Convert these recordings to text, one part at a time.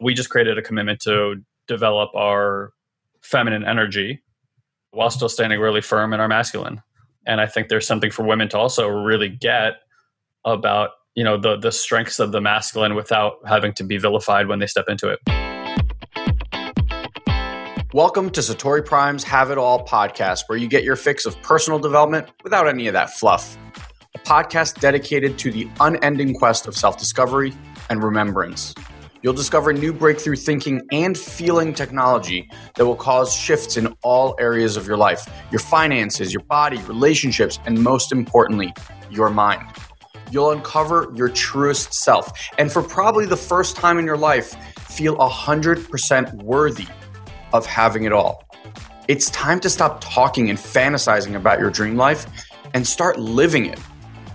we just created a commitment to develop our feminine energy while still standing really firm in our masculine. And I think there's something for women to also really get about you know the the strengths of the masculine without having to be vilified when they step into it. Welcome to Satori Prime's Have It All podcast, where you get your fix of personal development without any of that fluff. A podcast dedicated to the unending quest of self discovery and remembrance. You'll discover new breakthrough thinking and feeling technology that will cause shifts in all areas of your life your finances, your body, relationships, and most importantly, your mind. You'll uncover your truest self, and for probably the first time in your life, feel 100% worthy of having it all. It's time to stop talking and fantasizing about your dream life and start living it.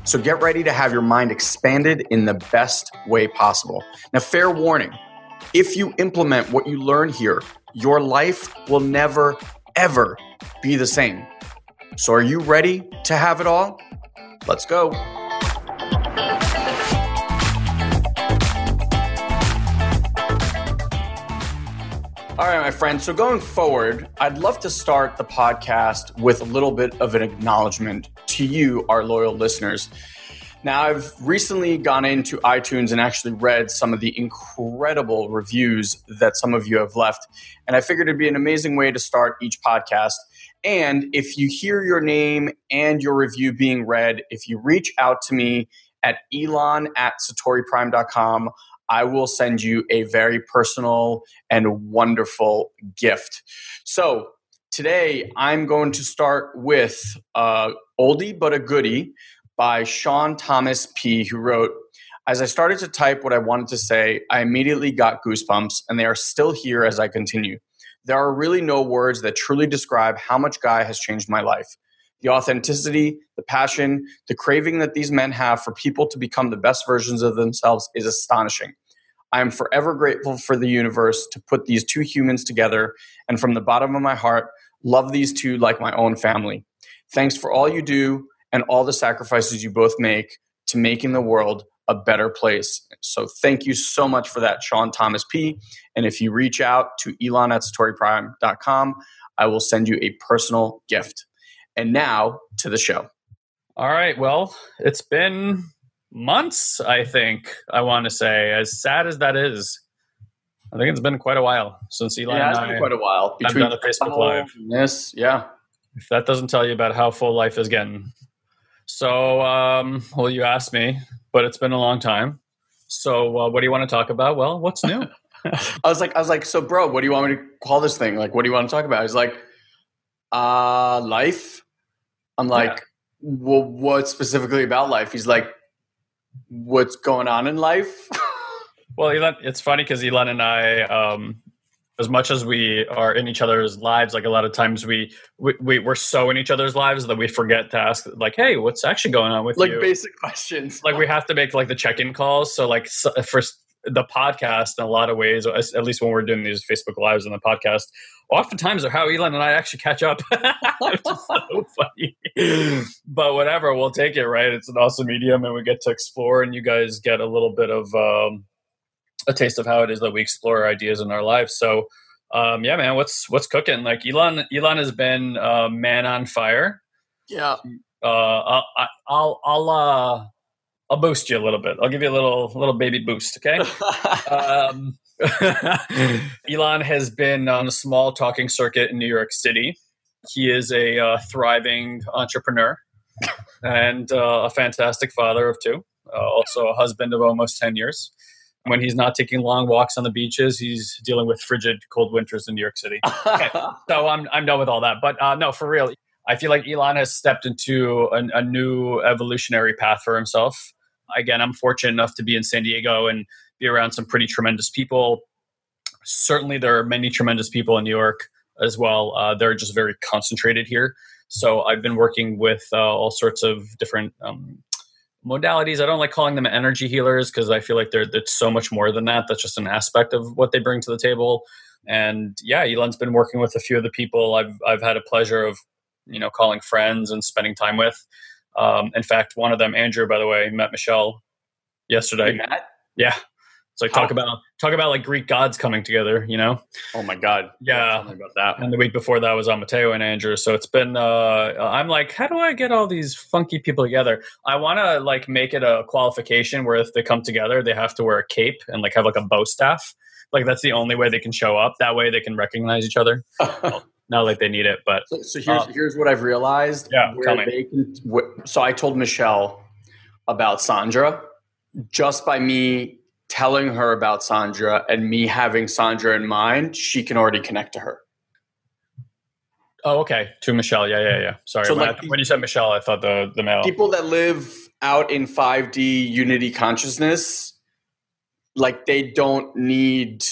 So get ready to have your mind expanded in the best way possible. Now, fair warning if you implement what you learn here, your life will never, ever be the same. So, are you ready to have it all? Let's go. All right, my friends. So going forward, I'd love to start the podcast with a little bit of an acknowledgement to you, our loyal listeners. Now, I've recently gone into iTunes and actually read some of the incredible reviews that some of you have left. And I figured it'd be an amazing way to start each podcast. And if you hear your name and your review being read, if you reach out to me at elon at satoriprime.com, I will send you a very personal and wonderful gift. So today I'm going to start with a oldie but a goodie by Sean Thomas P, who wrote, as I started to type what I wanted to say, I immediately got goosebumps, and they are still here as I continue. There are really no words that truly describe how much Guy has changed my life. The authenticity, the passion, the craving that these men have for people to become the best versions of themselves is astonishing. I am forever grateful for the universe to put these two humans together, and from the bottom of my heart, love these two like my own family. Thanks for all you do and all the sacrifices you both make to making the world a better place. So thank you so much for that, Sean Thomas P. And if you reach out to Elon at SatoriPrime.com, I will send you a personal gift. And now to the show. All right. Well, it's been months, I think, I want to say. As sad as that is, I think it's been quite a while since Eli yeah, and it's I been quite a while. done a Facebook Live. Yes, yeah. If that doesn't tell you about how full life is getting. So, um, well, you asked me, but it's been a long time. So, uh, what do you want to talk about? Well, what's new? I was like, I was like, so, bro, what do you want me to call this thing? Like, what do you want to talk about? He's like, uh, life. I'm like, Yeah. well, what specifically about life? He's like, what's going on in life? well, Elon, it's funny because Elon and I, um, as much as we are in each other's lives, like a lot of times we, we, we we're so in each other's lives that we forget to ask, like, hey, what's actually going on with like you? basic questions. like we have to make like the check-in calls so like so, for the podcast in a lot of ways at least when we're doing these facebook lives and the podcast oftentimes are how elon and i actually catch up. Which is so funny. But whatever we'll take it right? It's an awesome medium and we get to explore and you guys get a little bit of um, a taste of how it is that we explore ideas in our lives. So um, yeah man what's what's cooking? Like elon elon has been uh, man on fire. Yeah. uh, I'll, I'll, I'll, uh, I'll boost you a little bit. I'll give you a little, little baby boost. Okay. um, Elon has been on a small talking circuit in New York City. He is a uh, thriving entrepreneur and uh, a fantastic father of two. Uh, also a husband of almost ten years. When he's not taking long walks on the beaches, he's dealing with frigid, cold winters in New York City. So I'm I'm done with all that. But uh, no, for real, I feel like Elon has stepped into a, a new evolutionary path for himself. Again, I'm fortunate enough to be in San Diego and be around some pretty tremendous people. Certainly, there are many tremendous people in New York as well. Uh, they're just very concentrated here. So I've been working with uh, all sorts of different um, modalities. I don't like calling them energy healers because I feel like they're it's so much more than that. That's just an aspect of what they bring to the table. And yeah, Elon's been working with a few of the people I've I've had a pleasure of you know calling friends and spending time with. Um, in fact, one of them, Andrew, by the way, met Michelle yesterday. Yeah, It's like talk about talk about like Greek gods coming together, you know. Oh my god. Yeah. About that. And the week before that was on Mateo and Andrew. So it's been. Uh, I'm like, how do I get all these funky people together? I want to like make it a qualification where if they come together, they have to wear a cape and like have like a bow staff. Like that's the only way they can show up. That way they can recognize each other. Not like they need it, but So, so here's Uh, here's what I've realized. Yeah, where tell me. they can- so I told Michelle about Sandra just by me telling her about Sandra and me having Sandra in mind. She can already connect to her. oh, okay. To Michelle, yeah, yeah, yeah. Sorry, So, when, like, I- when you said Michelle, I thought the the male. People that live out in 5D unity consciousness, like they don't need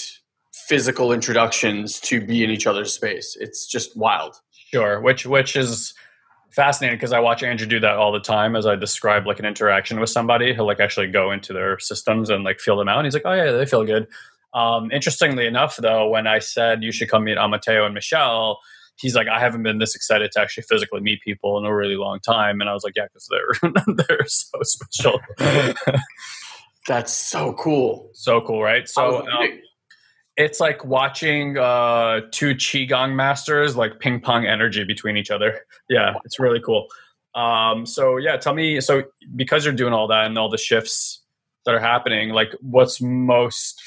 physical introductions to be in each other's space. It's just wild. Sure, which which is fascinating because I watch Andrew do that all the time as I describe like an interaction with somebody. He'll like actually go into their systems and like feel them out. And he's like, oh yeah, they feel good. Um, interestingly enough, though, when I said you should come meet Amateo and Michelle, he's like, I haven't been this excited to actually physically meet people in a really long time. And I was like, yeah, because they're they're so special, That's so cool. so cool, right? So. Um, it's like watching uh, two qigong masters like ping pong energy between each other. Yeah, it's really cool. Um, so yeah, tell me. So because you're doing all that and all the shifts that are happening, like what's most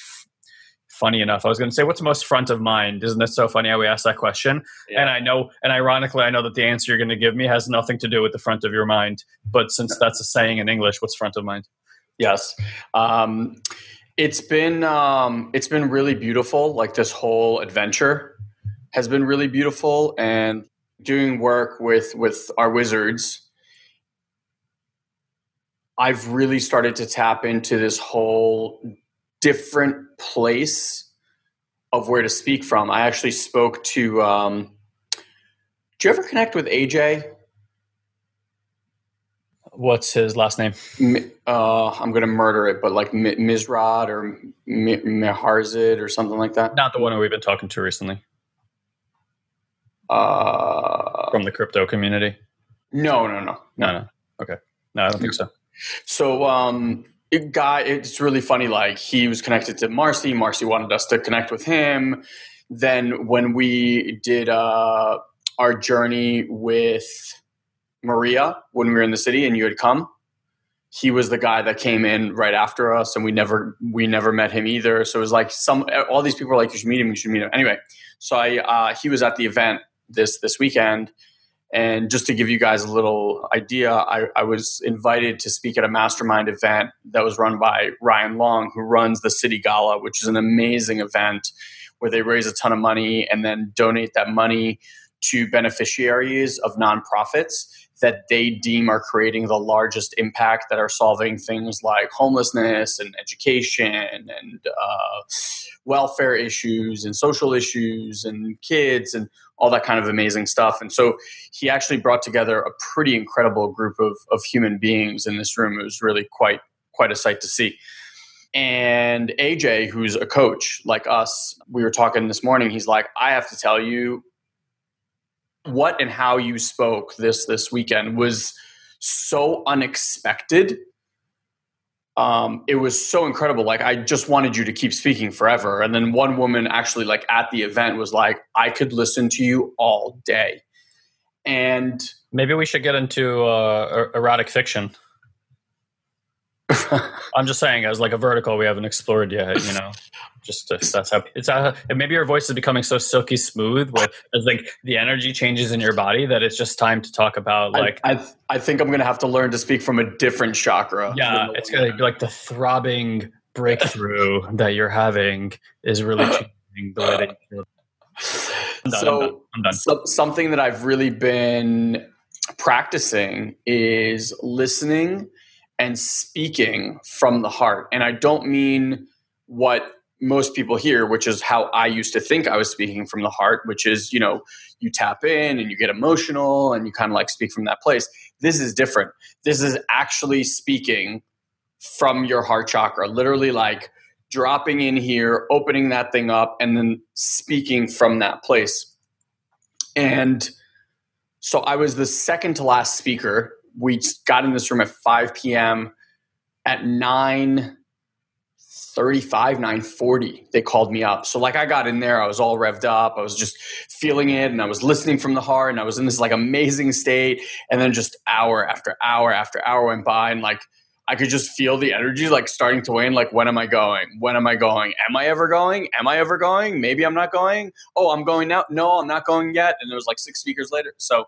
funny enough? I was going to say what's most front of mind. Isn't it so funny how we ask that question? Yeah. And I know, and ironically, I know that the answer you're going to give me has nothing to do with the front of your mind. But since that's a saying in English, what's front of mind? Yes. Um, it's been um, it's been really beautiful. Like this whole adventure has been really beautiful, and doing work with with our wizards. I've really started to tap into this whole different place of where to speak from. I actually spoke to. Um, do you ever connect with AJ? What's his last name? Uh, I'm going to murder it, but like Mi- Mizrad or Miharzid or something like that. Not the one we've been talking to recently Uh, from the crypto community. no, no, no. No, no. Okay. No, I don't think so. So, um, it guy, it's really funny. Like he was connected to Marcy. Marcy wanted us to connect with him. Then when we did uh, our journey with Maria when we were in the city and you had come, he was the guy that came in right after us, and we never we never met him either. So it was like some all these people were like, "You should meet him. You should meet him." Anyway, so I uh, he was at the event this this weekend, and just to give you guys a little idea, I, I was invited to speak at a mastermind event that was run by Ryan Long, who runs the City Gala, which is an amazing event where they raise a ton of money and then donate that money to beneficiaries of nonprofits that they deem are creating the largest impact that are solving things like homelessness and education and uh, welfare issues and social issues and kids and all that kind of amazing stuff. And so he actually brought together a pretty incredible group of, of human beings in this room. It was really quite quite a sight to see. And AJ, who's a coach like us, we were talking this morning. He's like, I have to tell you, what and how you spoke this this weekend was so unexpected. Um, it was so incredible. Like I just wanted you to keep speaking forever. And then one woman actually, like at the event, was like, I could listen to you all day. And Maybe we should get into uh, er- erotic fiction. I'm just saying, as like a vertical we haven't explored yet. You know, just to, that's how it's. How, and maybe your voice is becoming so silky smooth, with as like the energy changes in your body that it's just time to talk about like. I, I, I think I'm gonna have to learn to speak from a different chakra. yeah, it's gonna be like the throbbing breakthrough that you're having is really changing the way that you feel. I'm done, I'm done. I'm done. So, something that I've really been practicing is listening and speaking from the heart. And I don't mean what most people hear, which is how I used to think I was speaking from the heart, which is, you know, you tap in and you get emotional and you kind of like speak from that place. This is different. This is actually speaking from your heart chakra, literally like dropping in here, opening that thing up, and then speaking from that place. And so I was the second to last speaker. We got in this room at 5 p.m. At 935 940 they called me up. So like i got in there i was all revved up i was just feeling it and i was listening from the heart and i was in this like amazing state. And then just hour after hour after hour went by and like i could just feel the energy like starting to wane like when am i going? When am i going? Am i ever going? Am i ever going? Maybe i'm not going? Oh i'm going now? No i'm not going yet. And it was like six speakers later. So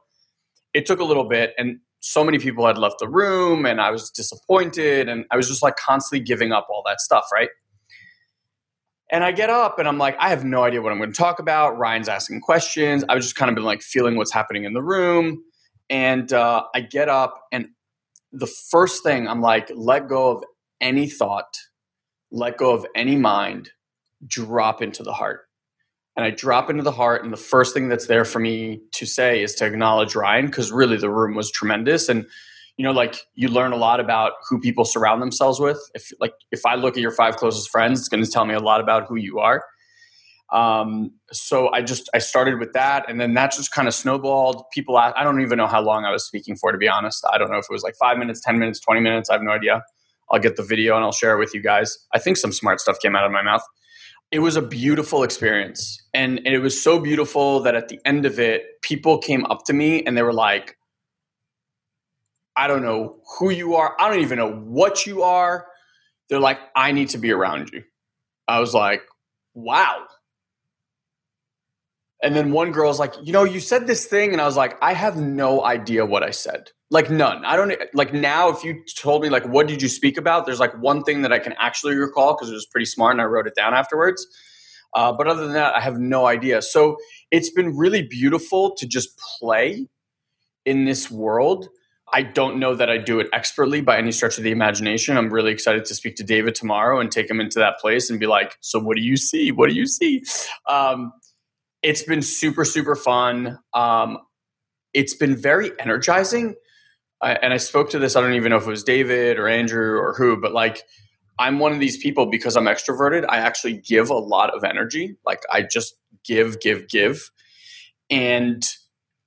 it took a little bit and so many people had left the room and I was disappointed and I was just like constantly giving up all that stuff, right? And I get up and I'm like, I have no idea what I'm going to talk about. Ryan's asking questions. I was just kind of been like feeling what's happening in the room. And uh, I get up and the first thing I'm like, let go of any thought, let go of any mind, drop into the heart and I drop into the heart. And the first thing that's there for me to say is to acknowledge Ryan because really the room was tremendous. And, you know, like you learn a lot about who people surround themselves with. If, like, if I look at your five closest friends, it's going to tell me a lot about who you are. Um, so I just, I started with that. And then that just kind of snowballed. People, I don't even know how long I was speaking for, to be honest. I don't know if it was like five minutes, 10 minutes, 20 minutes. I have no idea. I'll get the video and I'll share it with you guys. I think some smart stuff came out of my mouth it was a beautiful experience. And, it was so beautiful that at the end of it, people came up to me and they were like, I don't know who you are. I don't even know what you are. They're like, I need to be around you. I was like, wow. And then one girl's like, you know, you said this thing. And I was like, I have no idea what I said. Like, none. I don't, like, now, if you told me, like, what did you speak about? There's like one thing that I can actually recall because it was pretty smart and I wrote it down afterwards. Uh, but other than that, I have no idea. So it's been really beautiful to just play in this world. I don't know that I do it expertly by any stretch of the imagination. I'm really excited to speak to David tomorrow and take him into that place and be like, "So, what do you see? What do you see?" Um, it's been super super fun. Um, it's been very energizing. And i spoke to this i don't even know if it was david or andrew or who but like i'm one of these people because i'm extroverted i actually give a lot of energy. Like i just give give give. And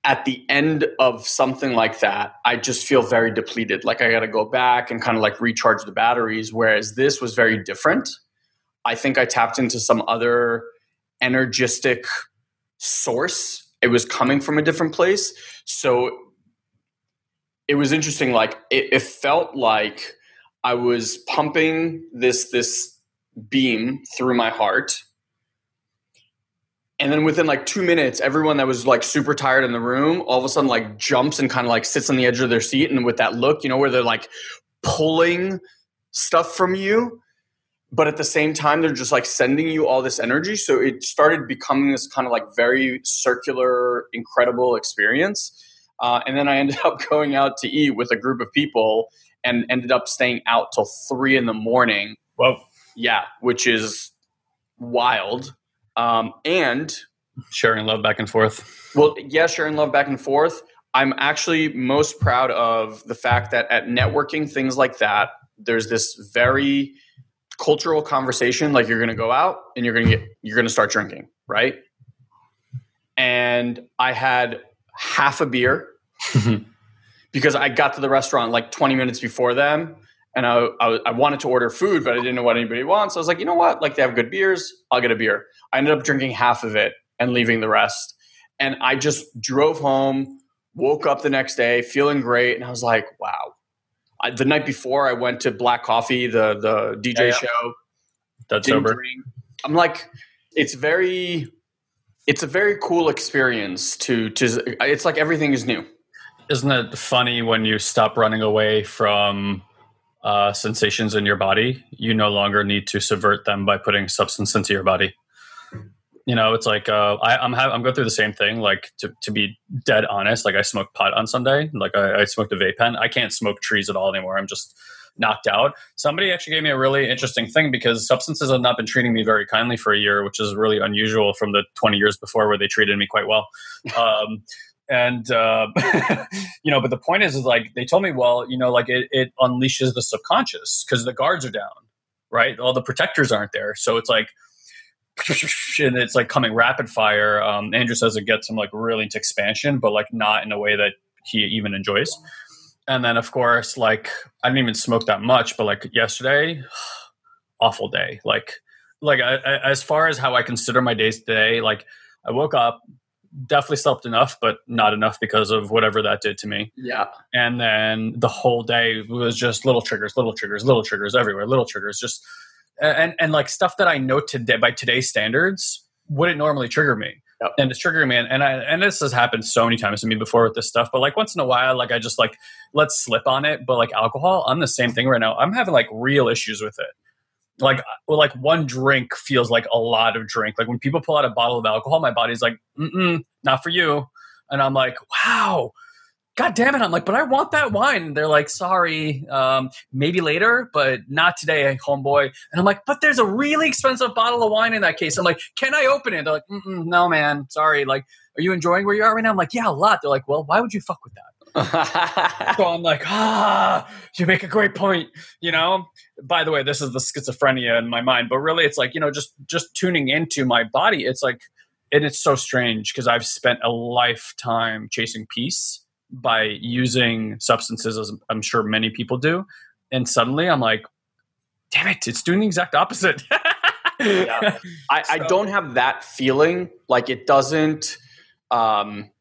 at the end of something like that i just feel very depleted. Like i got to go back and kind of like recharge the batteries whereas this was very different. I think i tapped into some other energistic source. It was coming from a different place. So it was interesting. Like it, it felt like I was pumping this this beam through my heart. And then within like two minutes, everyone that was like super tired in the room all of a sudden like jumps and kind of like sits on the edge of their seat. And with that look, you know, where they're like pulling stuff from you but at the same time they're just like sending you all this energy. So it started becoming this kind of like very circular incredible experience. Uh, and then i ended up going out to eat with a group of people and ended up staying out till three in the morning. Whoa. yeah which is wild. Um, and sharing love back and forth. Well yeah sharing love back and forth. I'm actually most proud of the fact that at networking things like that there's this very cultural conversation like you're going to go out and you're going to get you're going to start drinking right? And i had half a beer mm-hmm. because i got to the restaurant like 20 minutes before them and I, I, I, wanted to order food but i didn't know what anybody wants. So i was like you know what? Like they have good beers i'll get a beer. I ended up drinking half of it and leaving the rest. And i just drove home woke up the next day feeling great and i was like wow I, the night before, I went to Black Coffee, the the DJ yeah, yeah. show. That's sober. Drink. I'm like, it's very, it's a very cool experience to to. It's like everything is new. Isn't it funny when you stop running away from uh, sensations in your body? You no longer need to subvert them by putting substance into your body you know it's like uh, I, am ha- I'm going through the same thing. Like to, to be dead honest, like I smoked pot on Sunday. Like I, I smoked a vape pen. I can't smoke trees at all anymore. I'm just knocked out. Somebody actually gave me a really interesting thing because substances have not been treating me very kindly for a year, which is really unusual from the 20 years before where they treated me quite well. Um, and uh, you know, but the point is, is like they told me, well, you know, like it, it unleashes the subconscious because the guards are down, right? All the protectors aren't there, so it's like and it's like coming rapid fire. Um, Andrew says it gets him like really into expansion, but like not in a way that he even enjoys. And then of course, like I didn't even smoke that much, but like yesterday, awful day. Like like I, I, as far as how I consider my days today, like I woke up, definitely slept enough, but not enough because of whatever that did to me. Yeah. And then the whole day was just little triggers, little triggers, little triggers everywhere, little triggers, just and and like stuff that I know today by today's standards wouldn't normally trigger me. Yep. And it's triggering me, and, and I and this has happened so many times to me before with this stuff. But like once in a while, like I just like let's slip on it. But like alcohol, I'm the same thing right now. I'm having like real issues with it like well, like one drink feels like a lot of drink. Like when people pull out a bottle of alcohol, my body's like, mm not for you. And I'm like, wow, god damn it. I'm like, but I want that wine. And they're like, sorry, um, maybe later, but not today, homeboy. And I'm like, but there's a really expensive bottle of wine in that case. I'm like, can I open it? They're like, no, man, sorry. Like, are you enjoying where you are right now? I'm like, yeah, a lot. They're like, well, why would you fuck with that? so I'm like, ah, you make a great point. You know. By the way, this is the schizophrenia in my mind, but really, it's like you know, just just tuning into my body. It's like, and it's so strange because I've spent a lifetime chasing peace by using substances, as I'm sure many people do, and suddenly I'm like, damn it, it's doing the exact opposite. yeah. I, so. I don't have that feeling. Like it doesn't. Um,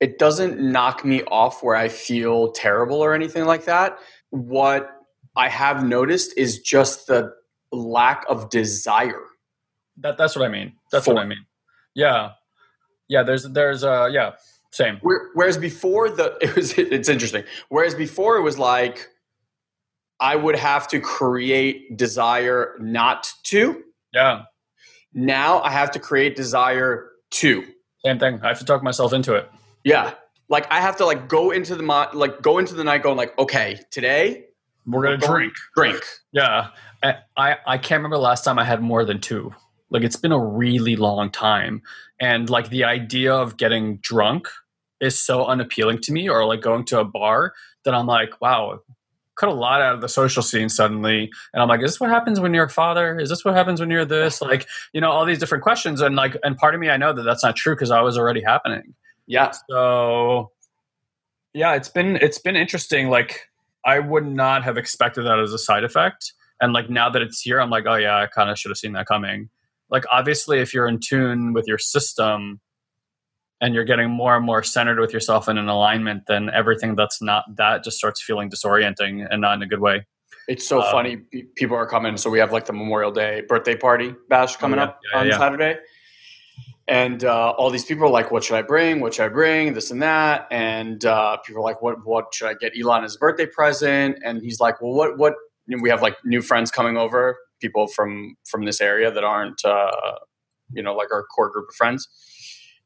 it doesn't knock me off where I feel terrible or anything like that. What I have noticed is just the lack of desire. That that's what I mean. That's for. what I mean. Yeah, yeah. There's there's uh yeah same. Whereas before the it was it's interesting. Whereas before it was like I would have to create desire not to. Yeah. Now I have to create desire to. Same thing. I have to talk myself into it. Yeah. Like I have to like go into the mo- like go into the night going like okay today we're gonna drink drink yeah I I can't remember the last time I had more than two like it's been a really long time and like the idea of getting drunk is so unappealing to me or like going to a bar that I'm like wow cut a lot out of the social scene suddenly and i'm like is this what happens when you're a father is this what happens when you're this like you know all these different questions and like and part of me i know that that's not true because i was already happening yeah. So yeah, it's been it's been interesting. Like I would not have expected that as a side effect. And like now that it's here, I'm like, oh yeah, I kind of should have seen that coming. Like obviously if you're in tune with your system and you're getting more and more centered with yourself and in alignment, then everything that's not that just starts feeling disorienting and not in a good way. It's so um, funny. People are coming. So we have like the Memorial Day birthday party bash coming oh, yeah, up yeah, on yeah. Saturday and uh, all these people are like, "What should I bring? What should I bring? This and that." And uh, people are like, "What? What should I get Elon as a birthday present?" And he's like, "Well, what? What?" we have like new friends coming over, people from from this area that aren't, uh, you know, like our core group of friends.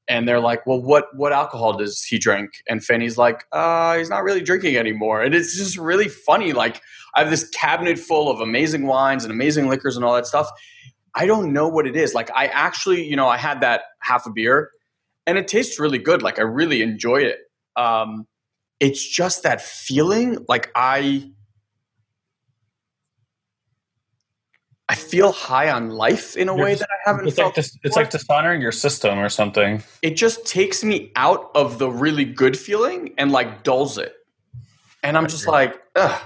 And they're like, "Well, what what alcohol does he drink?" And Fanny's like, "Uh, he's not really drinking anymore." And it's just really funny. Like, I have this cabinet full of amazing wines and amazing liquors and all that stuff I don't know what it is. Like I actually, you know, I had that half a beer and it tastes really good. Like I really enjoy it. Um, it's just that feeling like I I feel high on life in a You're way that I haven't it's felt. Like dis, it's like dishonoring your system or something. It just takes me out of the really good feeling and like dulls it. And I'm just like, ugh,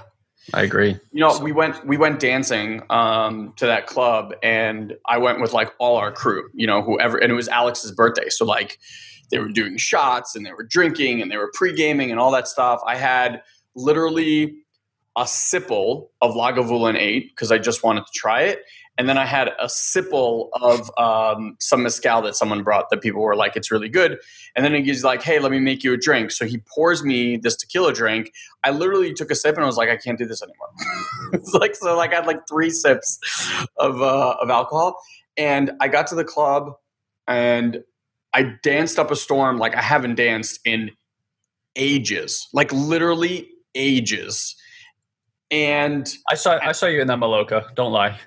I agree. You know, we went we went dancing um, to that club, and I went with like all our crew. You know, whoever, and it was Alex's birthday, so like they were doing shots and they were drinking and they were pre gaming and all that stuff. I had literally a sipple of Lagavulin 8 because I just wanted to try it and then I had a sipple of um, some mezcal that someone brought that people were like, it's really good. And then he's like, hey, let me make you a drink. So he pours me this tequila drink. I literally took a sip and I was like, I can't do this anymore. it's like so, like I had like three sips of uh, of alcohol, and I got to the club and I danced up a storm like I haven't danced in ages, like literally ages. And I saw I saw you in that Maloka. Don't lie.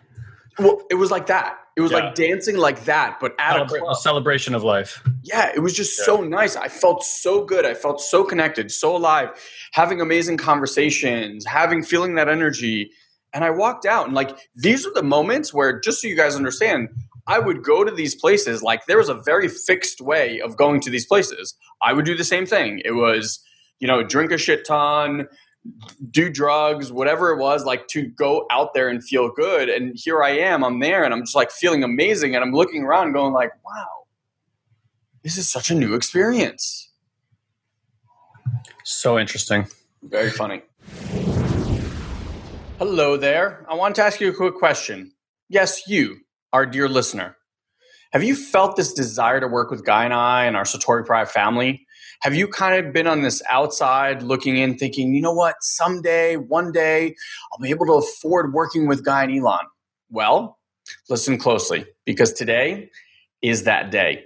Well, it was like that. It was yeah. like dancing like that, but at Celebra- a, club. celebration of life. Yeah, it was just yeah. so nice. I felt so good. I felt so connected, so alive, having amazing conversations, having feeling that energy. And I walked out and like these are the moments where just so you guys understand, I would go to these places like there was a very fixed way of going to these places. I would do the same thing. It was, you know, drink a shit ton, do drugs, whatever it was, like to go out there and feel good. And here I am, I'm there and I'm just like feeling amazing. And I'm looking around going like, wow, this is such a new experience. So interesting. Very funny. Hello there. I want to ask you a quick question. Yes, you, our dear listener. Have you felt this desire to work with Guy and I and our Satori Prime family? Have you kind of been on this outside looking in, thinking, you know what, someday, one day, I'll be able to afford working with Guy and Elon? Well, listen closely because today is that day.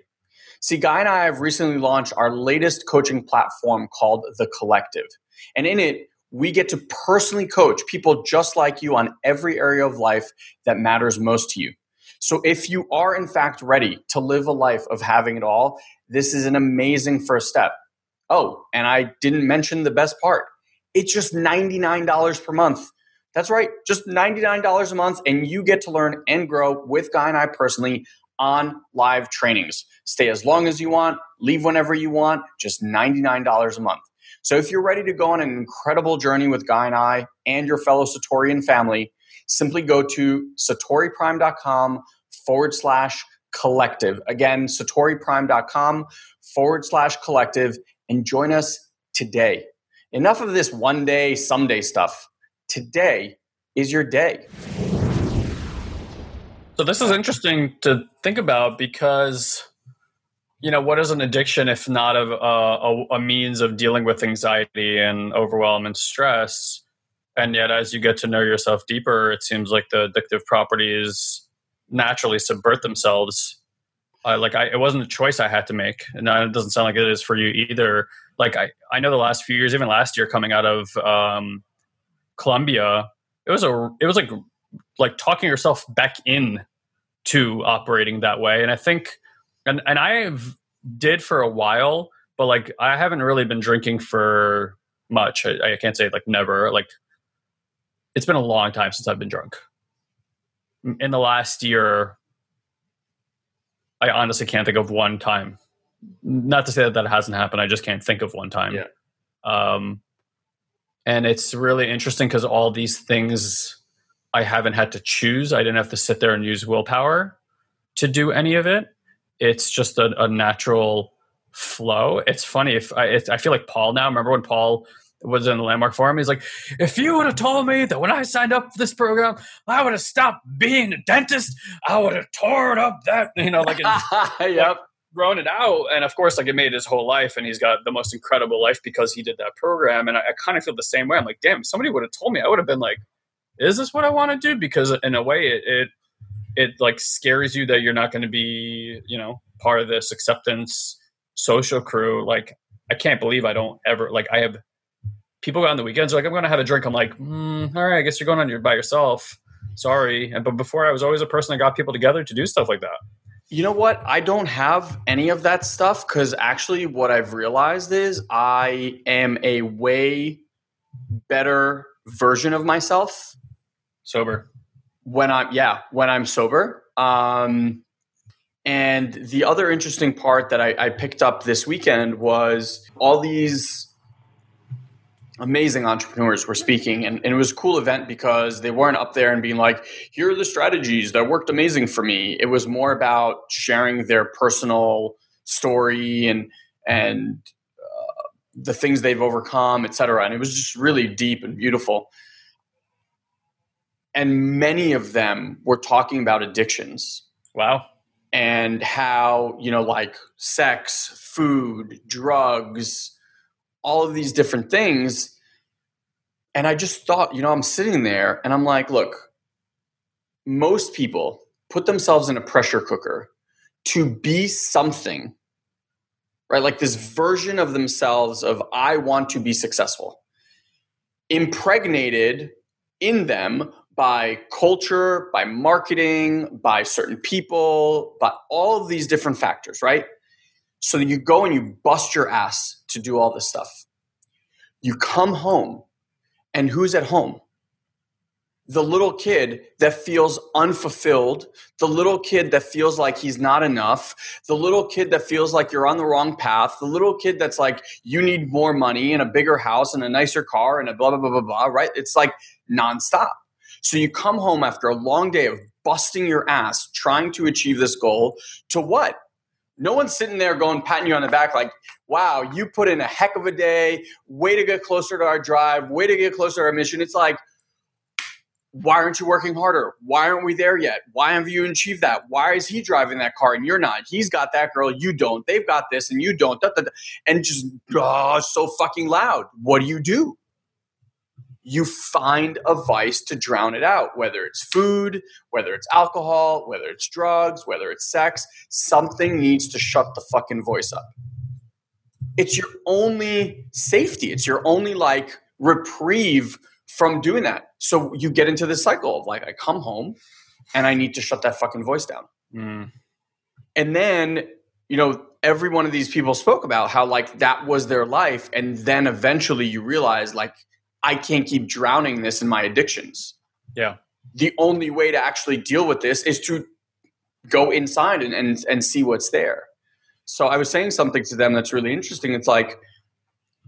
See, Guy and I have recently launched our latest coaching platform called The Collective. And in it, we get to personally coach people just like you on every area of life that matters most to you. So if you are in fact ready to live a life of having it all, this is an amazing first step. Oh, and I didn't mention the best part. It's just $99 per month. That's right, just $99 a month, and you get to learn and grow with Guy and I personally on live trainings. Stay as long as you want, leave whenever you want, just $99 a month. So if you're ready to go on an incredible journey with Guy and I and your fellow Satorian family, simply go to satoriprime.com forward slash collective. Again, satoriprime.com forward slash collective and join us today. Enough of this one day, someday stuff. Today is your day. So, this is interesting to think about because, you know, what is an addiction if not a, uh, a, a means of dealing with anxiety and overwhelm and stress? And yet, as you get to know yourself deeper, it seems like the addictive properties naturally subvert themselves. Like I, it wasn't a choice I had to make, and it doesn't sound like it is for you either. Like I, I know the last few years, even last year, coming out of um, Columbia, it was a, it was like, like talking yourself back in to operating that way, and I think, and and I did for a while, but like I haven't really been drinking for much. I, I can't say like never. Like it's been a long time since I've been drunk in the last year, I honestly can't think of one time. Not to say that that hasn't happened. I just can't think of one time. Yeah. Um, and it's really interesting because all these things I haven't had to choose. I didn't have to sit there and use willpower to do any of it. It's just a, a natural flow. It's funny if I, I feel like Paul now. Remember when Paul was in the landmark forum. He's like, if you would have told me that when I signed up for this program, I would have stopped being a dentist, I would have torn up that, you know, like, yep. grown it out. And of course, like it made his whole life and he's got the most incredible life because he did that program. And I, I kind of feel the same way. I'm like, damn, somebody would have told me, I would have been like, is this what I want to do? Because in a way it, it, it like scares you that you're not going to be, you know, part of this acceptance social crew. Like, I can't believe I don't ever like I have people go on the weekends are like I'm going to have a drink. I'm like, mm, all right, I guess you're going on your by yourself. Sorry, and but before I was always a person that got people together to do stuff like that. You know what? I don't have any of that stuff because actually, what I've realized is I am a way better version of myself sober when I'm yeah when I'm sober. Um, and the other interesting part that I, I picked up this weekend was all these amazing entrepreneurs were speaking. And, and, it was a cool event because they weren't up there and being like here are the strategies that worked amazing for me. It was more about sharing their personal story and and uh, the things they've overcome etc and it was just really deep and beautiful. And many of them were talking about addictions. Wow. And how you know like sex food drugs all of these different things. And I just thought, you know, I'm sitting there and I'm like, look, most people put themselves in a pressure cooker to be something, right? Like this version of themselves of, I want to be successful, impregnated in them by culture, by marketing, by certain people, by all of these different factors, right? So you go and you bust your ass to do all this stuff. You come home, and who's at home? the little kid that feels unfulfilled, the little kid that feels like he's not enough, the little kid that feels like you're on the wrong path, the little kid that's like you need more money and a bigger house and a nicer car and a blah blah blah blah blah, right? It's like nonstop. So you come home after a long day of busting your ass trying to achieve this goal to what? No one's sitting there going patting you on the back like, wow, you put in a heck of a day, way to get closer to our drive, way to get closer to our mission. It's like, why aren't you working harder? Why aren't we there yet? Why haven't you achieved that? Why is he driving that car and you're not? He's got that girl, you don't. They've got this and you don't. Da, da, da. And just oh, so fucking loud. What do you do? You find a vice to drown it out, whether it's food, whether it's alcohol, whether it's drugs, whether it's sex. Something needs to shut the fucking voice up. It's your only safety. It's your only like reprieve from doing that. So you get into this cycle of like, I come home and I need to shut that fucking voice down. Mm. And then, you know, every one of these people spoke about how like that was their life. And then eventually you realize like, I can't keep drowning this in my addictions. Yeah. The only way to actually deal with this is to go inside and, and, and see what's there. So I was saying something to them that's really interesting. It's like,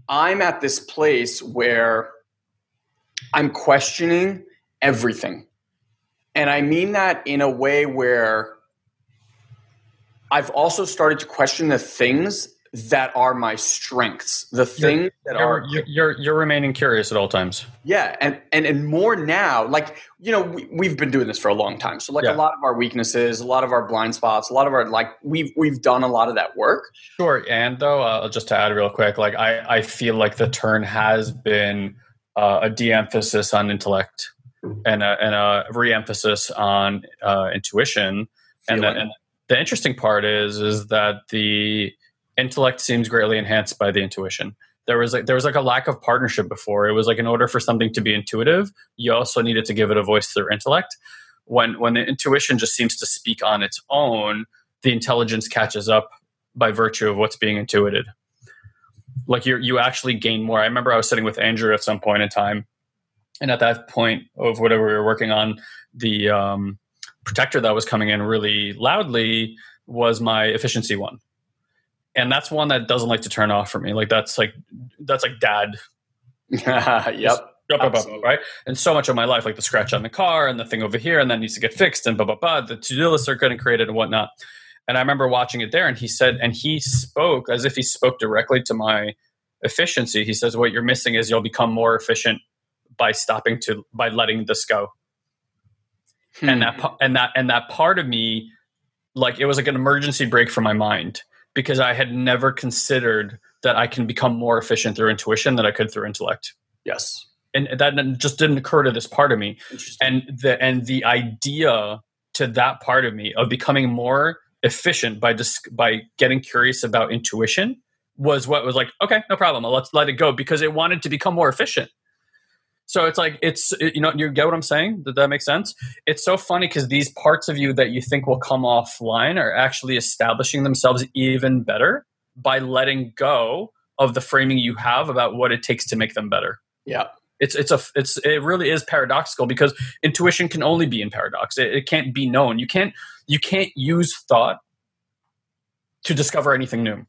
I'm at this place where I'm questioning everything. And I mean that in a way where I've also started to question the things that are my strengths, the things you're, that are you're, you're you're remaining curious at all times. Yeah, and and and more now. Like you know, we, have been doing this for a long time, so like yeah. a lot of our weaknesses, a lot of our blind spots, a lot of our like we've we've done a lot of that work. Sure, and though uh, just to add real quick, like I I feel like the turn has been uh, a de-emphasis on intellect and a, and a re-emphasis on uh, intuition. And the, and the interesting part is is that the intellect seems greatly enhanced by the intuition. There was like there was like a lack of partnership before. It was like in order for something to be intuitive, you also needed to give it a voice through intellect. When when the intuition just seems to speak on its own, the intelligence catches up by virtue of what's being intuited like you you actually gain more. I remember I was sitting with Andrew at some point in time, and at that point of whatever we were working on, the um, protector that was coming in really loudly was my efficiency one, and that's one that doesn't like to turn off for me. Like that's like that's like dad. yep. Right? And so much of my life, like the scratch on the car and the thing over here, and that needs to get fixed, and blah blah blah. The to do lists are getting created and whatnot. And I remember watching it there, and he said, and he spoke as if he spoke directly to my efficiency. He says, "What you're missing is you'll become more efficient by stopping to by letting this go." Hmm. And that and that and that part of me, like it was like an emergency break for my mind because I had never considered that I can become more efficient through intuition than I could through intellect. Yes. And that just didn't occur to this part of me. And the and the idea to that part of me of becoming more efficient by just by getting curious about intuition was what was like okay no problem let's let it go because it wanted to become more efficient so it's like it's you know you get what i'm saying? Did that make sense? It's so funny because these parts of you that you think will come offline are actually establishing themselves even better by letting go of the framing you have about what it takes to make them better. Yeah. It's it's a it's it really is paradoxical because intuition can only be in paradox. It, it can't be known. You can't you can't use thought to discover anything new.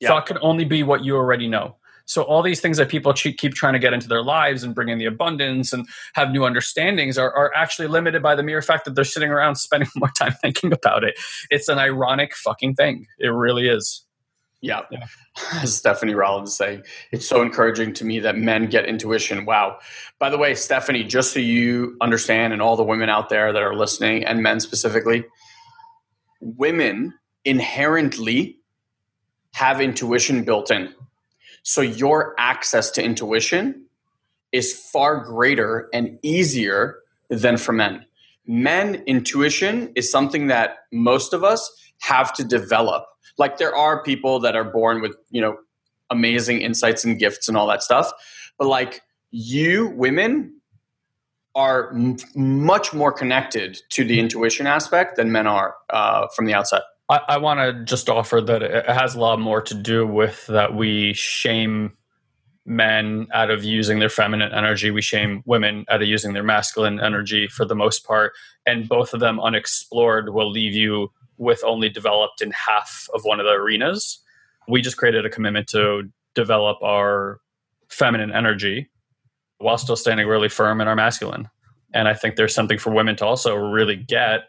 Yeah. thought can only be what you already know so all these things that people keep trying to get into their lives and bring in the abundance and have new understandings are, are actually limited by the mere fact that they're sitting around spending more time thinking about it. It's an ironic fucking thing. It really is. Yeah. yeah. As Stephanie Rollins saying, it's so encouraging to me that men get intuition. Wow. By the way, Stephanie, just so you understand, and all the women out there that are listening, and men specifically, women inherently have intuition built in. So your access to intuition is far greater and easier than for men. Men, intuition is something that most of us have to develop like there are people that are born with you know amazing insights and gifts and all that stuff but like you women are m- much more connected to the intuition aspect than men are uh, from the outside i, I want to just offer that it has a lot more to do with that we shame men out of using their feminine energy. We shame women out of using their masculine energy for the most part. And both of them unexplored will leave you with only developed in half of one of the arenas. We just created a commitment to develop our feminine energy while still standing really firm in our masculine. And I think there's something for women to also really get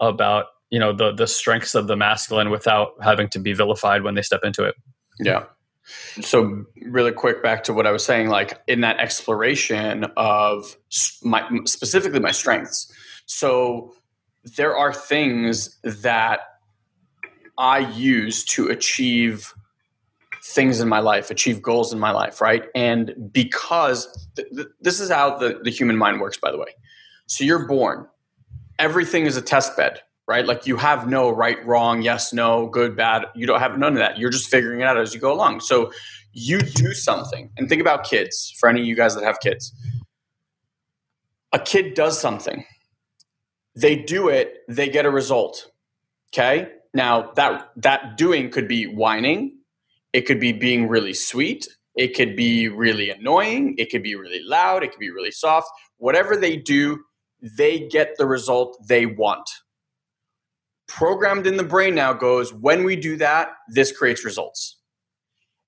about, you know, the the strengths of the masculine without having to be vilified when they step into it. Yeah. So, really quick, back to what I was saying, like in that exploration of my specifically my strengths. So, there are things that I use to achieve things in my life, achieve goals in my life, right? And because th- th- this is how the, the human mind works, by the way. So, you're born, everything is a test bed right? Like you have no right, wrong, yes, no, good, bad. You don't have none of that. You're just figuring it out as you go along. So you do something and think about kids for any of you guys that have kids. A kid does something. They do it, they get a result. Okay? Now that that doing could be whining, it could be being really sweet, it could be really annoying, it could be really loud, it could be really soft. Whatever they do, they get the result they want programmed in the brain now goes when we do that this creates results.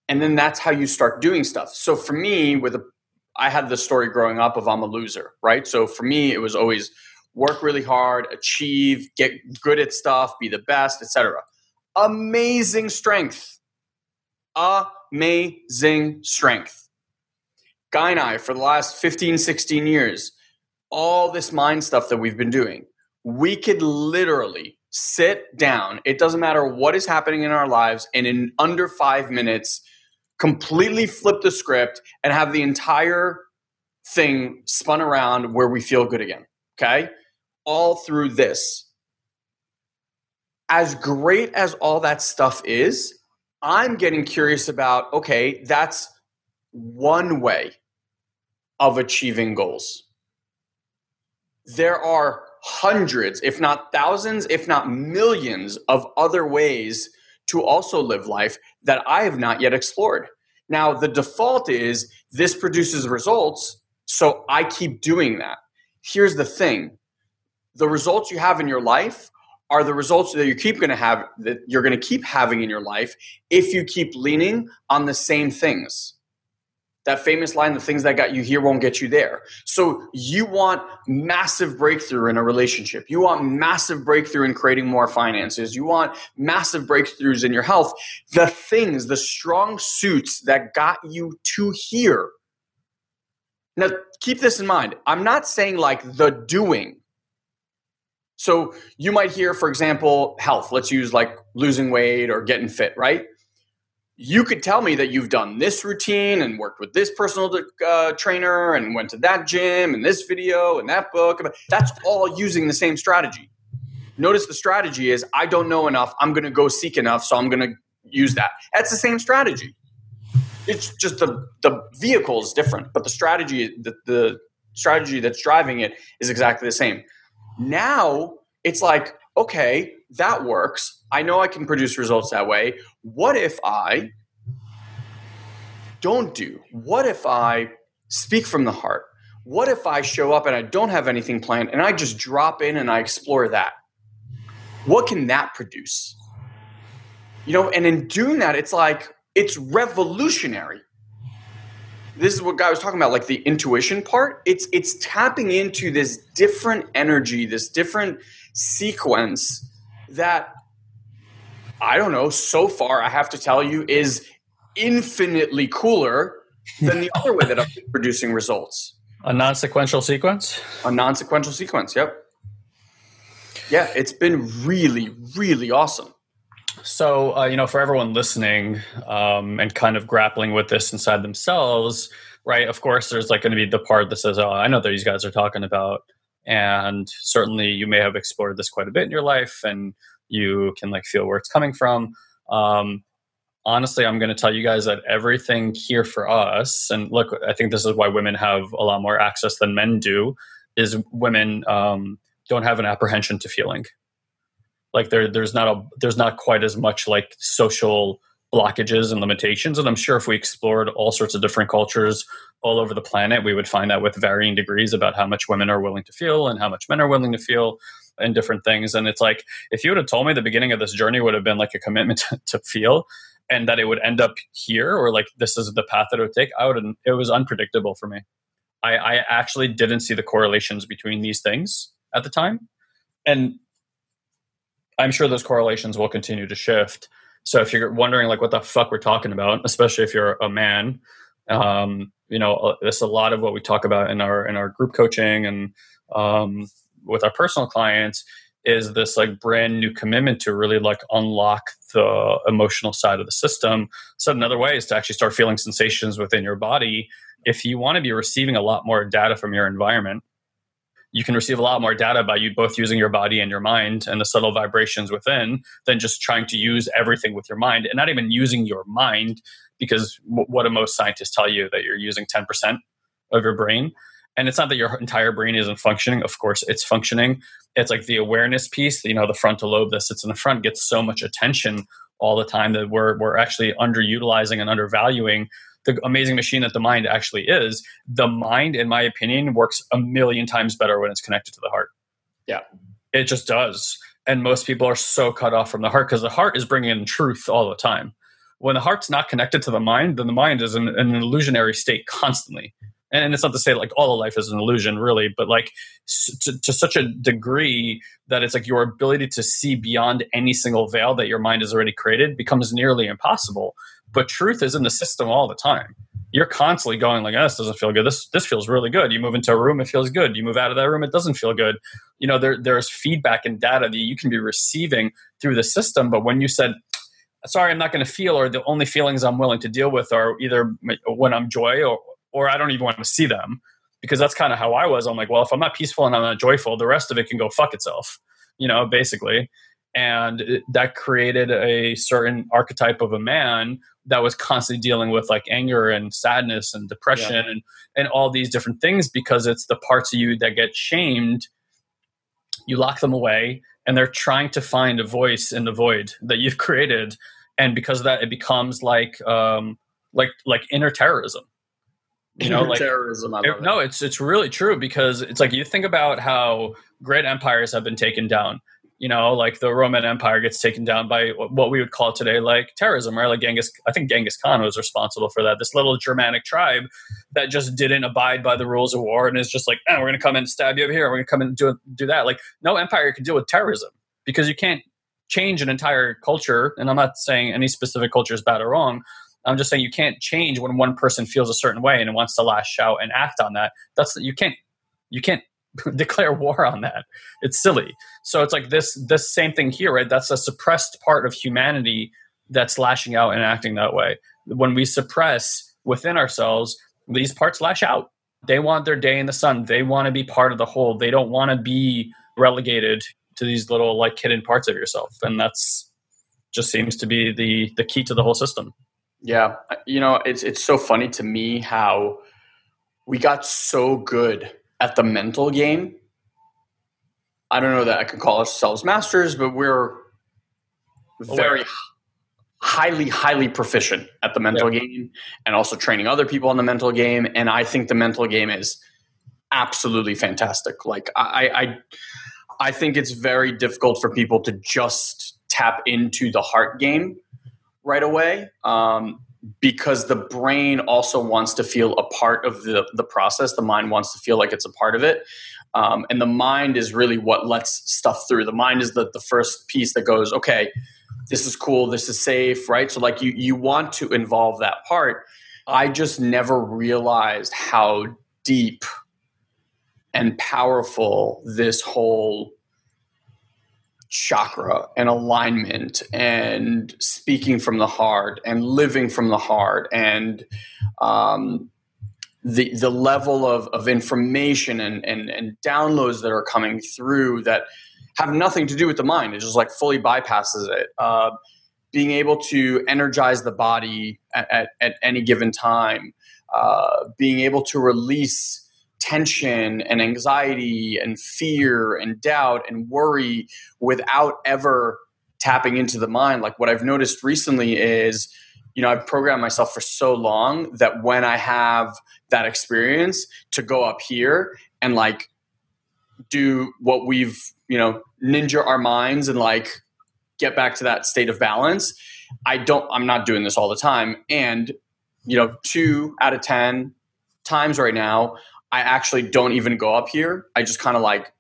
And then that's how you start doing stuff. So for me with a i had the story growing up of i'm a loser right? So for me it was always work really hard achieve get good at stuff be the best etc amazing strength. Amazing strength. Guy and i for the last 15 16 years all this mind stuff that we've been doing we could literally sit down. It doesn't matter what is happening in our lives, and in under five minutes, completely flip the script and have the entire thing spun around where we feel good again. Okay? All through this. As great as all that stuff is, I'm getting curious about okay, that's one way of achieving goals. There are hundreds, if not thousands, if not millions of other ways to also live life that I have not yet explored. Now, the default is this produces results, so I keep doing that. Here's the thing the results you have in your life are the results that you keep going to have that you're going to keep having in your life if you keep leaning on the same things that famous line the things that got you here won't get you there. So you want massive breakthrough in a relationship. You want massive breakthrough in creating more finances. You want massive breakthroughs in your health. The things the strong suits that got you to here. Now keep this in mind. I'm not saying like the doing. So you might hear for example health. Let's use like losing weight or getting fit right you could tell me that you've done this routine and worked with this personal uh, trainer and went to that gym and this video and that book. That's all using the same strategy. Notice the strategy is I don't know enough. I'm going to go seek enough, so I'm going to use that. That's the same strategy. It's just the the vehicle is different, but the strategy the, the strategy that's driving it is exactly the same. Now it's like okay, that works. I know I can produce results that way. What if I don't do? What if I speak from the heart? What if I show up and I don't have anything planned and I just drop in and I explore that? What can that produce? You know, and in doing that, it's like, it's revolutionary. This is what guy was talking about, like the intuition part. It's it's tapping into this different energy, this different sequence that I don't know, so far I have to tell you is infinitely cooler than the other way that I'm producing results. A non sequential sequence? A non sequential sequence, yep. Yeah, it's been really, really awesome. So, uh, you know, for everyone listening um, and kind of grappling with this inside themselves, right? Of course, there's like going to be the part that says, "Oh, I know that these guys are talking about," and certainly you may have explored this quite a bit in your life, and you can like feel where it's coming from. Um, honestly, I'm going to tell you guys that everything here for us, and look, I think this is why women have a lot more access than men do, is women um, don't have an apprehension to feeling. Like there, there's not a, there's not quite as much like social blockages and limitations. And I'm sure if we explored all sorts of different cultures all over the planet, we would find out with varying degrees about how much women are willing to feel and how much men are willing to feel and different things. And it's like, if you would have told me the beginning of this journey would have been like a commitment to, to feel and that it would end up here or like this is the path that it would take, I would, it was unpredictable for me. I, I actually didn't see the correlations between these things at the time. And I'm sure those correlations will continue to shift. So if you're wondering like what the fuck we're talking about, especially if you're a man, um, you know, uh, a lot of what we talk about in our in our group coaching and um, with our personal clients is this like brand new commitment to really like unlock the emotional side of the system. So another way is to actually start feeling sensations within your body. If you want to be receiving a lot more data from your environment, you can receive a lot more data by you both using your body and your mind and the subtle vibrations within than just trying to use everything with your mind and not even using your mind because what do most scientists tell you? That you're using 10% of your brain? And it's not that your entire brain isn't functioning. Of course it's functioning. It's like the awareness piece you know the frontal lobe that sits in the front gets so much attention all the time that we're, we're actually underutilizing and undervaluing the amazing machine that the mind actually is, the mind, in my opinion, works a million times better when it's connected to the heart. Yeah. It just does. And most people are so cut off from the heart because the heart is bringing in truth all the time. When the heart's not connected to the mind, then the mind is in, in an illusionary state constantly. And it's not to say like all of life is an illusion, really, but like to, to such a degree that it's like your ability to see beyond any single veil that your mind has already created becomes nearly impossible but truth is in the system all the time. You're constantly going like oh, this doesn't feel good. This this feels really good. You move into a room it feels good. You move out of that room it doesn't feel good. You know there, there's feedback and data that you can be receiving through the system but when you said sorry i'm not going to feel or the only feelings i'm willing to deal with are either when i'm joy or or i don't even want to see them because that's kind of how i was. I'm like well if i'm not peaceful and i'm not joyful the rest of it can go fuck itself you know basically. And that created a certain archetype of a man that was constantly dealing with like anger and sadness and depression yeah. and and all these different things because it's the parts of you that get shamed. You lock them away and they're trying to find a voice in the void that you've created. And because of that it becomes like um like like inner terrorism. You know like terrorism it, no it's it's really true because it's like you think about how great empires have been taken down you know, like the Roman Empire gets taken down by what we would call today like terrorism, right? Like Genghis, I think Genghis Khan was responsible for that. This little Germanic tribe that just didn't abide by the rules of war and is just like, oh, we're going to come and stab you over here. We're going to come and do do that. Like no empire can deal with terrorism because you can't change an entire culture. And I'm not saying any specific culture is bad or wrong. I'm just saying you can't change when one person feels a certain way and wants to lash out and act on that. That's you can't you can't declare war on that. It's silly. So it's like this this same thing here, right? That's a suppressed part of humanity that's lashing out and acting that way. When we suppress within ourselves, these parts lash out. They want their day in the sun. They want to be part of the whole. They don't want to be relegated to these little like hidden parts of yourself. And that's just seems to be the the key to the whole system. Yeah, you know, it's it's so funny to me how we got so good at the mental game. I don't know that I can call ourselves masters, but we're very highly, highly proficient at the mental yep. game and also training other people on the mental game. And I think the mental game is absolutely fantastic. Like I, I, I think it's very difficult for people to just tap into the heart game right away. Um, because the brain also wants to feel a part of the, the process. The mind wants to feel like it's a part of it. Um, and the mind is really what lets stuff through. The mind is the, the first piece that goes, okay, this is cool, this is safe, right? So, like, you, you want to involve that part. I just never realized how deep and powerful this whole chakra and alignment and speaking from the heart and living from the heart and um, the the level of, of information and, and, and downloads that are coming through that have nothing to do with the mind. It just like fully bypasses it. Uh, being able to energize the body at, at, at any given time, uh, being able to release tension and anxiety and fear and doubt and worry without ever tapping into the mind, like what I've noticed recently is, you know, I've programmed myself for so long that when I have that experience to go up here and like do what we've, you know, ninja our minds and like get back to that state of balance. I don't, I'm not doing this all the time. And, you know, two out of 10 times right now, I actually don't even go up here. I just kind of like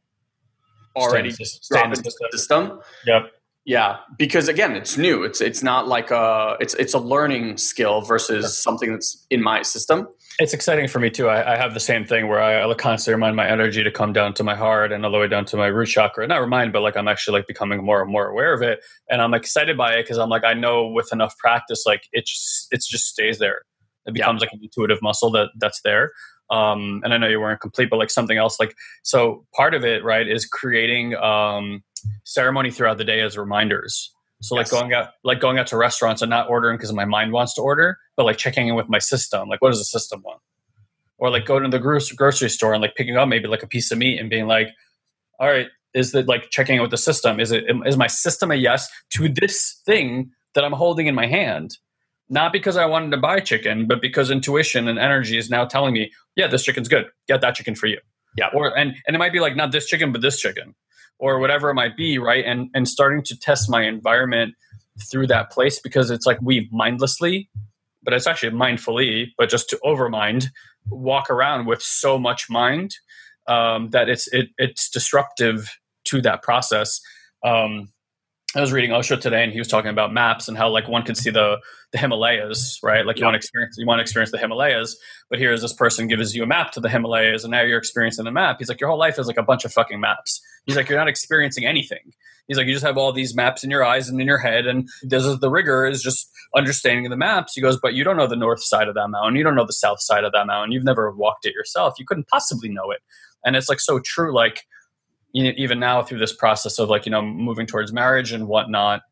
already stay in the, in the system. Yep. Yeah, because again, it's new. It's it's not like a it's it's a learning skill versus something that's in my system. It's exciting for me too. I, I have the same thing where I, I constantly remind my energy to come down to my heart and all the way down to my root chakra. Not remind, but like I'm actually like becoming more and more aware of it, and I'm excited by it because I'm like I know with enough practice, like it just it just stays there. It becomes like an intuitive muscle that that's there. Um, and I know you weren't complete, but like something else, like so part of it, right, is creating um, ceremony throughout the day as reminders. So yes. like going out, like going out to restaurants and not ordering because my mind wants to order, but like checking in with my system. Like, what does the system want? Or like going to the grocery grocery store and like picking up maybe like a piece of meat and being like, all right, is that like checking in with the system? Is it is my system a yes to this thing that I'm holding in my hand? Not because I wanted to buy chicken, but because intuition and energy is now telling me, yeah, this chicken's good. Get that chicken for you. Yeah. Or and and it might be like not this chicken, but this chicken or whatever it might be, right? And and starting to test my environment through that place because it's like we mindlessly, but it's actually mindfully, but just to overmind, walk around with so much mind um, that it's it, it's disruptive to that process. Um, I was reading Osho today, and he was talking about maps and how like one could see the the Himalayas, right? Like you want to experience you want to experience the Himalayas, but here's this person gives you a map to the Himalayas, and now you're experiencing the map. He's like, your whole life is like a bunch of fucking maps. He's like, you're not experiencing anything. He's like, you just have all these maps in your eyes and in your head, and this is the rigor is just understanding the maps. He goes, but you don't know the north side of that mountain, you don't know the south side of that mountain, you've never walked it yourself. You couldn't possibly know it, and it's like so true. Like even now through this process of like you know moving towards marriage and whatnot.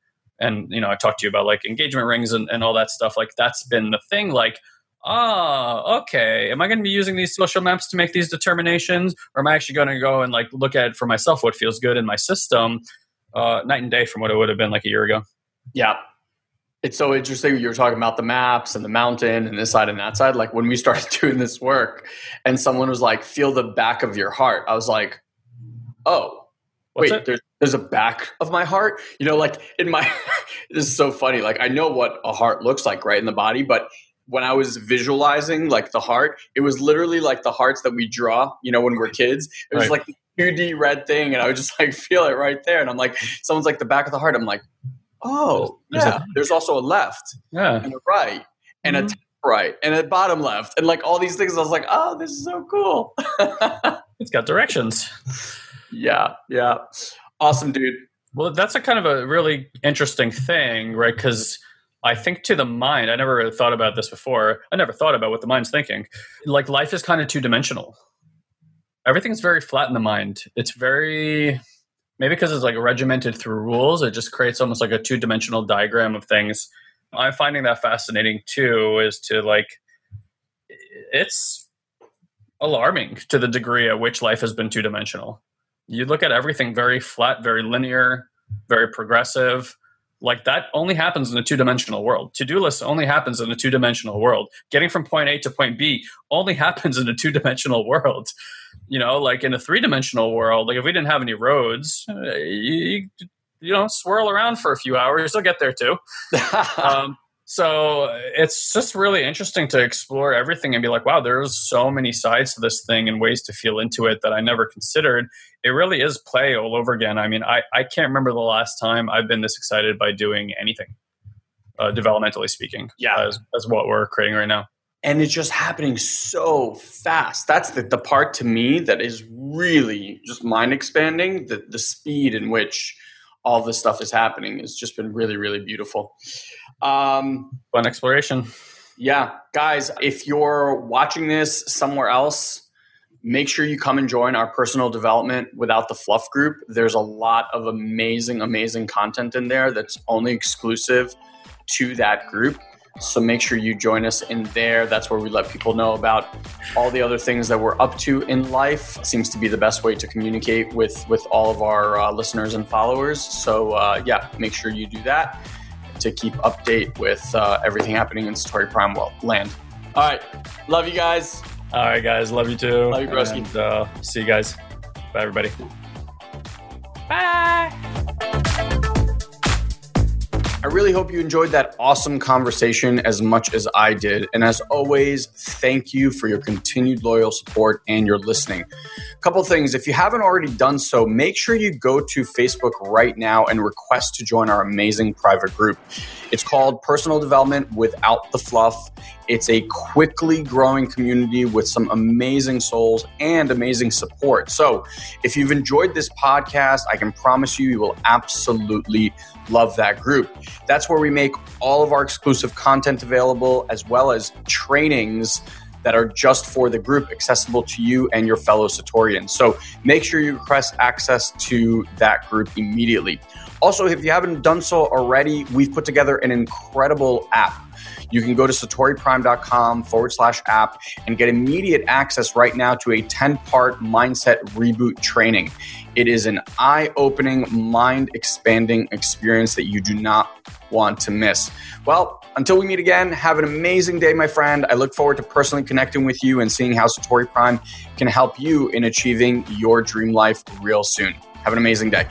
And you know i talked to you about like engagement rings and, and all that stuff. Like that's been the thing like ah okay. Am i going to be using these social maps to make these determinations? Or am i actually going to go and like look at for myself what feels good in my system uh, night and day from what it would have been like a year ago? Yeah. It's so interesting you were talking about the maps and the mountain and this side and that side. Like when we started doing this work and someone was like feel the back of your heart i was like oh, What's wait, there's there's a back of my heart. You know, like in my this is so funny. Like I know what a heart looks like, right in the body, but when I was visualizing like the heart, it was literally like the hearts that we draw, you know, when we're kids. It was right. like 2D red thing, and I would just like feel it right there. And I'm like, someone's like the back of the heart. I'm like, oh, there's, yeah. A, there's also a left, yeah, and a right, and mm-hmm. a top right, and a bottom left, and like all these things. I was like, oh, this is so cool. it's got directions. Yeah, yeah. Awesome, dude. Well, that's a kind of a really interesting thing, right? Because I think to the mind, I never really thought about this before. I never thought about what the mind's thinking. Like life is kind of two dimensional. Everything's very flat in the mind. It's very maybe because it's like regimented through rules. It just creates almost like a two dimensional diagram of things. I'm finding that fascinating too. Is to like it's alarming to the degree at which life has been two dimensional you look at everything very flat, very linear, very progressive. Like that only happens in a two dimensional world. To do list only happens in a two dimensional world. Getting from point A to point B only happens in a two dimensional world. You know, like in a three dimensional world, like if we didn't have any roads, uh, you, you know, swirl around for a few hours, you'll get there too. um, so it's just really interesting to explore everything and be like, wow, there's so many sides to this thing and ways to feel into it that I never considered. It really is play all over again. I mean, I, I can't remember the last time I've been this excited by doing anything, uh, developmentally speaking, yeah. as, as what we're creating right now. And it's just happening so fast. That's the, the part to me that is really just mind expanding. The, the speed in which all this stuff is happening has just been really, really beautiful. Um, Fun exploration. Yeah, guys, if you're watching this somewhere else, make sure you come and join our personal development without the fluff group. There's a lot of amazing, amazing content in there that's only exclusive to that group. So make sure you join us in there. That's where we let people know about all the other things that we're up to in life. It seems to be the best way to communicate with with all of our uh, listeners and followers. So uh, yeah, make sure you do that to keep update with uh, everything happening in Satori Prime land. All right, love you guys. All right, guys, love you too. Love you, broski. And, uh, see you guys. Bye, everybody. Bye. I really hope you enjoyed that awesome conversation as much as I did. And as always, thank you for your continued loyal support and your listening. A couple things if you haven't already done so, make sure you go to Facebook right now and request to join our amazing private group. It's called Personal Development Without the Fluff. It's a quickly growing community with some amazing souls and amazing support. So, if you've enjoyed this podcast, I can promise you, you will absolutely love that group. That's where we make all of our exclusive content available, as well as trainings that are just for the group, accessible to you and your fellow Satorians. So make sure you request access to that group immediately. Also, if you haven't done so already, we've put together an incredible app. You can go to satoriprime.com forward slash app and get immediate access right now to a 10 part mindset reboot training. It is an eye opening, mind expanding experience that you do not want to miss. Well, until we meet again, have an amazing day, my friend. I look forward to personally connecting with you and seeing how Satori Prime can help you in achieving your dream life real soon. Have an amazing day.